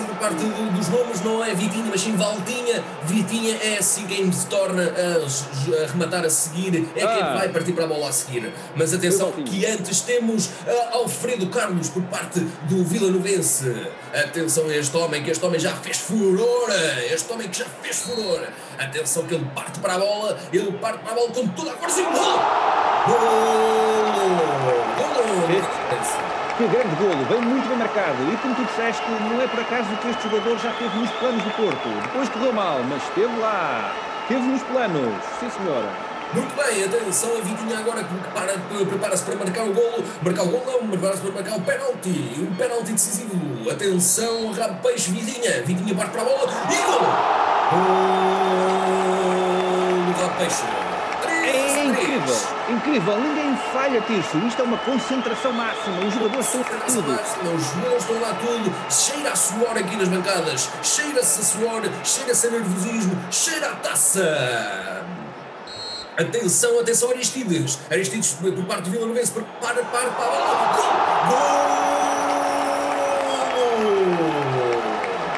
por parte do- dos nomes, não é Vitinha, mas sim Valtinha. Vitinha é assim quem se torna a, a rematar a seguir, é quem
Ah.
vai partir para a bola a seguir. Mas atenção, que antes temos ah, Alfredo Carlos por parte do Vila Novense. Atenção a este homem, que este homem já fez furor. Este homem que já fez furor. Atenção que ele parte para a bola, ele parte para a bola com toda a força e gol! Gol! Gol!
Que grande golo, bem muito bem marcado. E como tu disseste, não é por acaso que este jogador já esteve nos planos do Porto. Depois correu mal, mas esteve lá. Esteve nos planos. Sim, senhora.
Muito bem, atenção, a Vitinha agora que prepara- prepara-se para marcar o golo. Marcar o golo não, prepara-se para marcar o penalti. Um penalti decisivo. Atenção, rabo peixe, Vitinha. Vitinha parte para a bola e golo! Golo do rabo peixe.
É incrível, incrível. Ninguém falha, Tirso. Isto é uma concentração máxima. Os jogadores estão a tudo.
Os jogadores estão lá tudo, cheira a suor aqui nas bancadas, cheira-se a suor, cheira-se a nervosismo, cheira a taça. Atenção, atenção, Aristides. Aristides, por parte do Vila Novense, prepara, para, para a bola. Gol!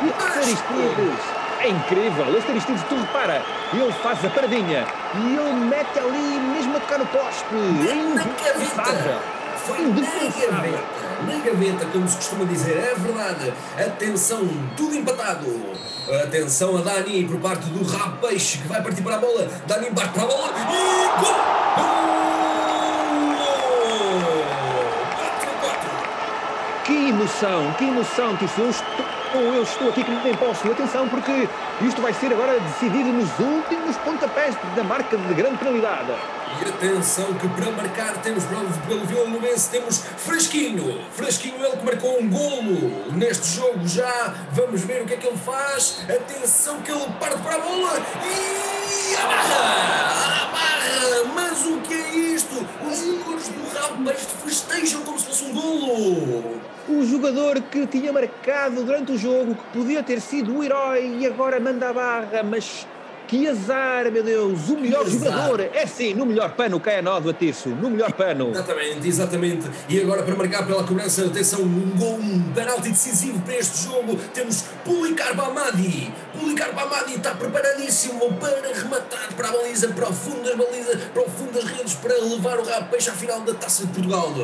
E Aristides, é incrível. Este Aristides, tu repara, ele faz a paradinha e ele mete ali mesmo a tocar no poste. É indefensável.
Foi na gaveta, na gaveta, como se costuma dizer, é verdade. Atenção, tudo empatado. Atenção a Dani por parte do Peixe que vai partir para a bola. Dani bate para a bola e gol!
Que emoção, que emoção, Tirso. Estou, eu estou aqui que nem posso. Atenção, porque isto vai ser agora decidido nos últimos pontapés da marca de grande penalidade.
E atenção que para marcar temos pelo, Novense temos Fresquinho. Fresquinho ele que marcou um golo neste jogo já. Vamos ver o que é que ele faz. Atenção que ele parte para a bola e a barra! Mas o que é isto? Os jogadores do Peixe festejam como se fosse um golo.
O jogador que tinha marcado durante o jogo, que podia ter sido o herói e agora manda a barra, mas que azar, meu Deus! O melhor jogador é sim, no melhor pano, cai a nó do Atirso, no melhor pano.
Exatamente, exatamente. E agora para marcar pela cobrança, atenção, um gol, um penalti decisivo para este jogo, temos Policarpo Amadi. Policarpo Amadi está preparadíssimo para rematar para a baliza, para o fundo das balizas, para o fundo das redes, para levar o rabo peixe à final da Taça de Portugal.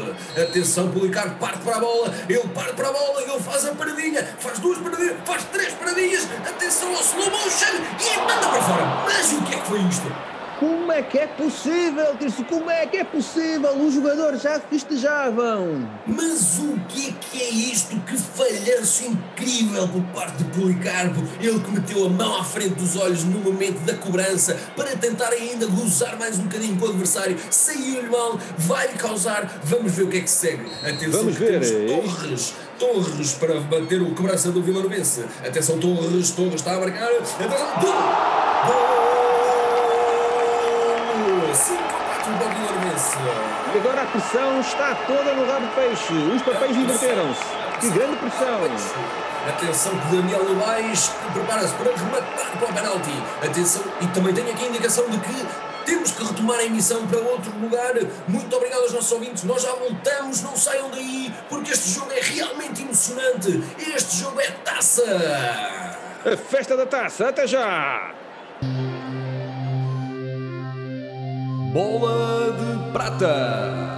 Atenção, Policarpo parte para a bola, ele parte para a bola, ele faz a paradinha, faz duas paradinhas, faz três paradinhas, atenção ao slow motion e manda para fora. Mas o que é que foi isto?
Como é que é possível, Tirso? Como é que é possível? Os jogadores já festejavam.
Mas o que é que é isto? Que falhanço incrível por parte de Policarpo. Ele que meteu a mão à frente dos olhos no momento da cobrança para tentar ainda gozar mais um bocadinho com o adversário. Saiu-lhe mal, vai-lhe causar. Vamos ver o que é que segue. Atenção,
Vamos
que
ver.
temos Torres. Torres para bater o cobrança do Vila Novense. Atenção, Torres. Torres está a marcar. Atenção, gol! Gol! 5 a 4 para o Vila Novense.
E agora a pressão está toda no rabo de peixe. Os papéis inverteram-se. Que grande pressão.
Atenção que Daniel Novaes prepara-se para rematar para o penalti. Atenção, e também tenho aqui a indicação de que temos que retomar a emissão para outro lugar. Muito obrigado aos nossos ouvintes. Nós já voltamos, não saiam daí, porque este jogo é realmente emocionante. Este jogo é taça.
A festa da taça, até já!
Bola de Prata.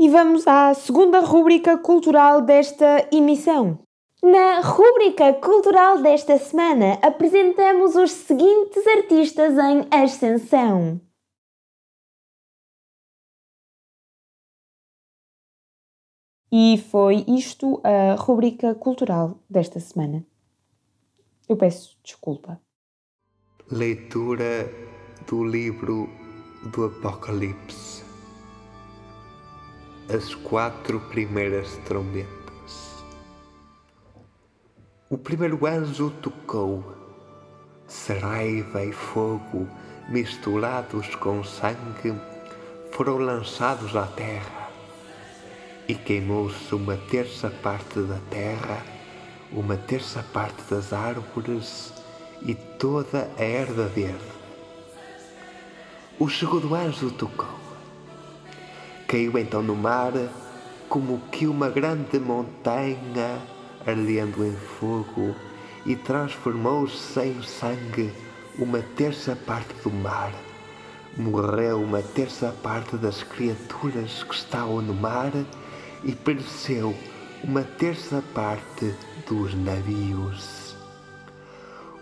E vamos à segunda rúbrica cultural desta emissão. Na rúbrica cultural desta semana, apresentamos os seguintes artistas em ascensão. E foi isto a rúbrica cultural desta semana. Eu peço desculpa.
Leitura do livro do Apocalipse. As quatro primeiras trombetas. O primeiro anjo tocou. Saraiva e fogo, misturados com sangue, foram lançados à terra. E queimou-se uma terça parte da terra, uma terça parte das árvores e toda a erva verde. O segundo anjo tocou. Caiu então no mar como que uma grande montanha ardendo em fogo e transformou-se em sangue uma terça parte do mar. Morreu uma terça parte das criaturas que estavam no mar e pereceu uma terça parte dos navios.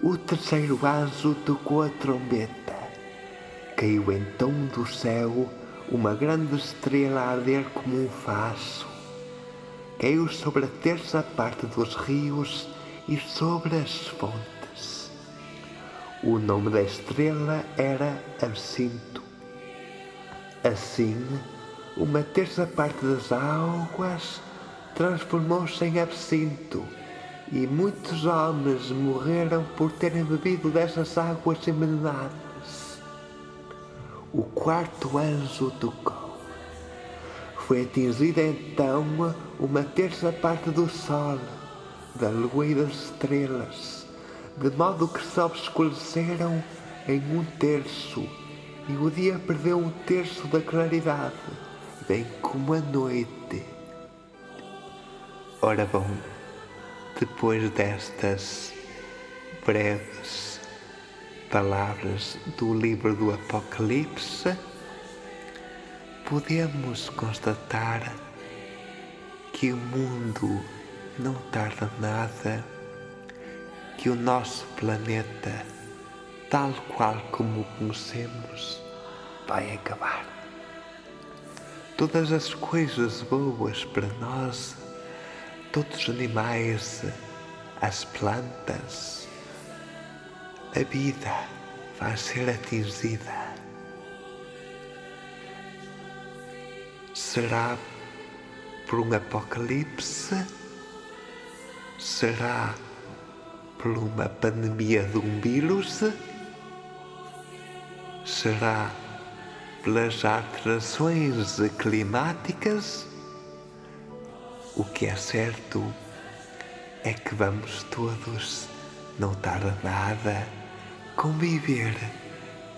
O terceiro anjo tocou a trombeta. Caiu então do céu uma grande estrela a arder como um faço. Caiu sobre a terça parte dos rios e sobre as fontes. O nome da estrela era Absinto. Assim, uma terça parte das águas transformou-se em absinto e muitos homens morreram por terem bebido dessas águas envenenadas. O quarto anjo tocou. Foi atingida então uma terça parte do sol, da lua e das estrelas, de modo que se obscureceram em um terço, e o dia perdeu um terço da claridade, bem como a noite. Ora bom, depois destas breves palavras do livro do Apocalipse, podemos constatar que o mundo não tarda nada, que o nosso planeta, tal qual como o conhecemos, vai acabar. Todas as coisas boas para nós, todos os animais, as plantas, a vida vai ser atingida. Será por um apocalipse? Será por uma pandemia de um vírus? Será pelas alterações climáticas? O que é certo é que vamos todos, não tarda nada, conviver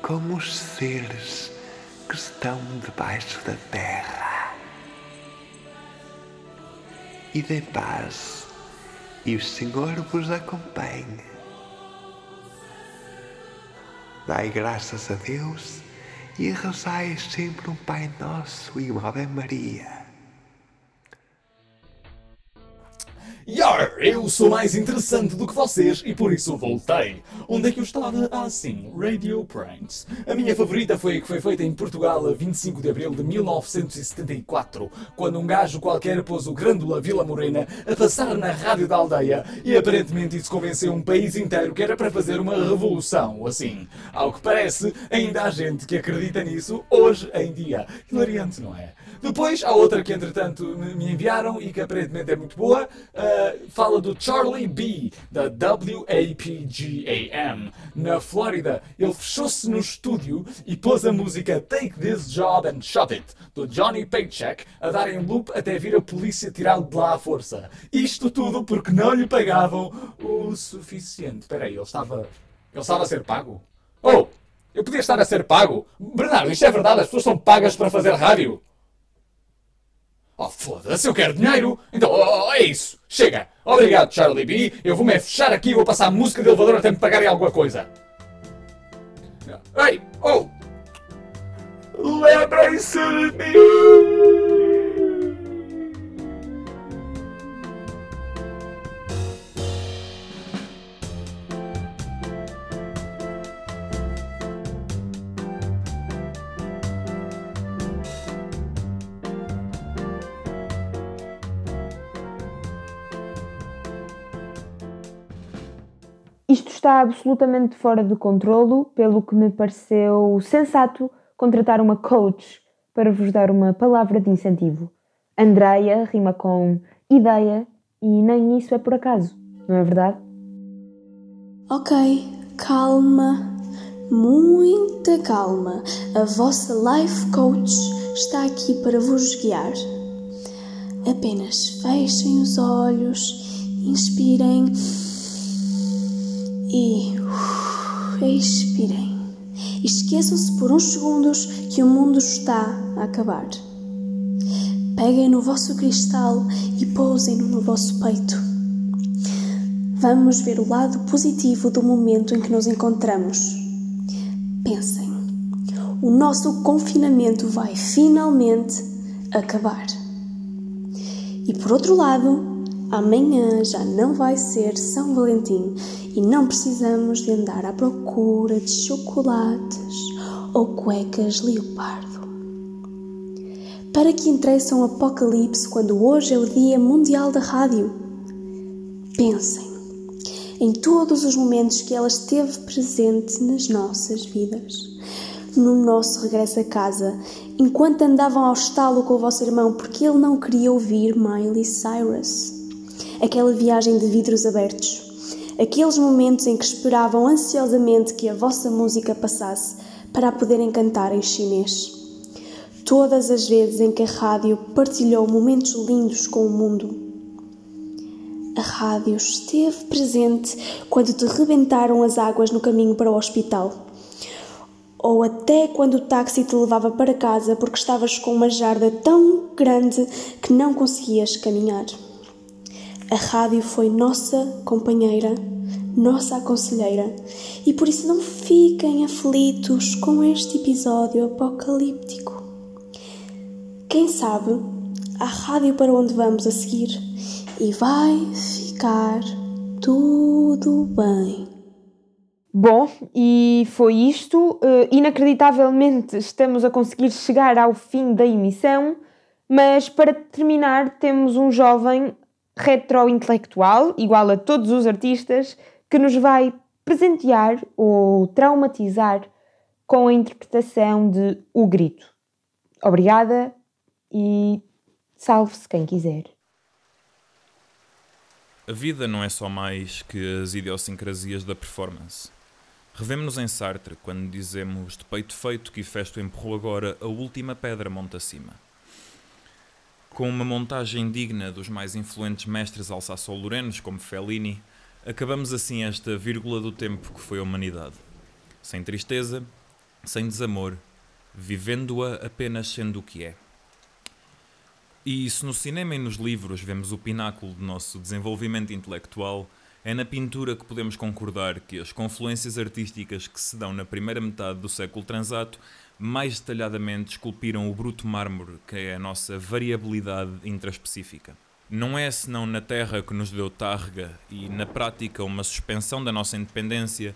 com os seres que estão debaixo da terra. E de paz, e o Senhor vos acompanhe. Dai graças a Deus e rezai sempre um Pai Nosso e uma Ave Maria.
Yar, eu sou mais interessante do que vocês e por isso voltei. Onde é que eu estava? Ah, sim, Radio Pranks. A minha favorita foi a que foi feita em Portugal a 25 de abril de 1974, quando um gajo qualquer pôs o Grândola Vila Morena a passar na rádio da aldeia e aparentemente isso convenceu um país inteiro que era para fazer uma revolução, assim. Ao que parece, ainda há gente que acredita nisso hoje em dia. Hilariante, não é? Depois há outra que entretanto me enviaram e que aparentemente é muito boa. Uh, fala do Charlie B, da WAPGAM, na Flórida. Ele fechou-se no estúdio e pôs a música Take This Job and Shut It, do Johnny Paycheck, a dar em loop até vir a polícia tirá-lo de lá à força. Isto tudo porque não lhe pagavam o suficiente. Espera aí, ele estava. Ele estava a ser pago? Oh! Eu podia estar a ser pago? Bernardo, isto é verdade, as pessoas são pagas para fazer rádio. Oh, foda-se, eu quero dinheiro! Então, oh, é isso! Chega! Obrigado, Charlie B. Eu vou-me fechar aqui e vou passar a música de elevador até me pagarem alguma coisa. Ei! Oh! Lembrem-se de mim!
Isto está absolutamente fora de controlo, pelo que me pareceu sensato contratar uma coach para vos dar uma palavra de incentivo. Andreia rima com ideia e nem isso é por acaso.
não é verdade?
Ok, calma, muita calma. A vossa life coach está aqui para vos guiar. Apenas fechem os olhos, inspirem e expirem. Esqueçam-se por uns segundos que o mundo está a acabar. Peguem no vosso cristal e pousem-no no vosso peito. Vamos ver o lado positivo do momento em que nos encontramos. Pensem, o nosso confinamento vai finalmente acabar. E por outro lado, amanhã já não vai ser São Valentim e não precisamos de andar à procura de chocolates ou cuecas leopardo. Para que interessa um apocalipse quando hoje é o Dia Mundial da Rádio? Pensem em todos os momentos que ela esteve presente nas nossas vidas. No nosso regresso a casa, enquanto andavam ao estalo com o vosso irmão porque ele não queria ouvir Miley Cyrus. Aquela viagem de vidros abertos. Aqueles momentos em que esperavam ansiosamente que a vossa música passasse para a poderem cantar em chinês. Todas as vezes em que a rádio partilhou momentos lindos com o mundo. A rádio esteve presente quando te rebentaram as águas no caminho para o hospital. Ou até quando o táxi te levava para casa porque estavas com uma jarda tão grande que não conseguias caminhar. A rádio foi nossa companheira, nossa aconselheira, e por isso não fiquem aflitos com este episódio apocalíptico. Quem sabe, há rádio para onde vamos a seguir e vai ficar tudo bem.
Bom, e foi isto. Uh, inacreditavelmente estamos a conseguir chegar ao fim da emissão, mas para terminar temos um jovem retrointelectual, igual a todos os artistas, que nos vai presentear ou traumatizar com a interpretação de O Grito. Obrigada e salve-se quem quiser.
A vida não é só mais que as idiosincrasias da performance. Revemos-nos em Sartre quando dizemos de peito feito que Ifesto empurrou agora a última pedra monte acima. Com uma montagem digna dos mais influentes mestres alsaço-lorenos como Fellini, acabamos assim esta vírgula do tempo que foi a humanidade. Sem tristeza, sem desamor, vivendo-a apenas sendo o que é. E se no cinema e nos livros vemos o pináculo do nosso desenvolvimento intelectual, é na pintura que podemos concordar que as confluências artísticas que se dão na primeira metade do século transato mais detalhadamente esculpiram o bruto mármore que é a nossa variabilidade intraspecífica. Não é senão na terra que nos deu targa e, na prática, uma suspensão da nossa independência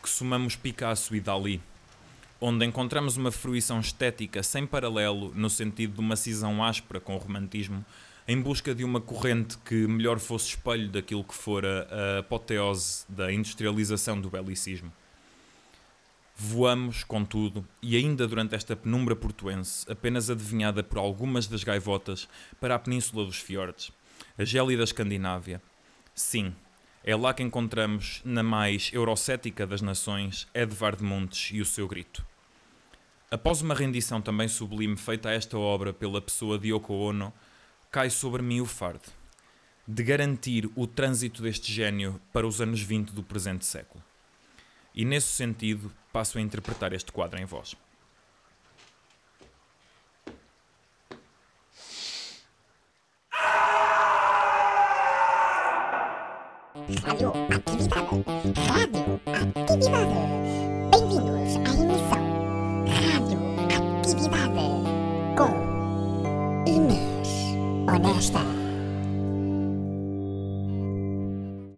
que somamos Picasso e Dali, onde encontramos uma fruição estética sem paralelo no sentido de uma cisão áspera com o romantismo, em busca de uma corrente que melhor fosse espelho daquilo que fora a apoteose da industrialização do belicismo. Voamos, contudo, e ainda durante esta penumbra portuense, apenas adivinhada por algumas das gaivotas, para a península dos fiordes, a gélida Escandinávia. Sim, é lá que encontramos, na mais eurocética das nações, Edvard Muntes e o seu grito. Após uma rendição também sublime feita a esta obra pela pessoa de Yoko Ono, cai sobre mim o fardo de garantir o trânsito deste gênio para os anos 20 do presente século. E nesse sentido, passo a interpretar este quadro em voz.
Radioatividade. Radioatividade. Bem-vindos Radioatividade com Inês Honesta.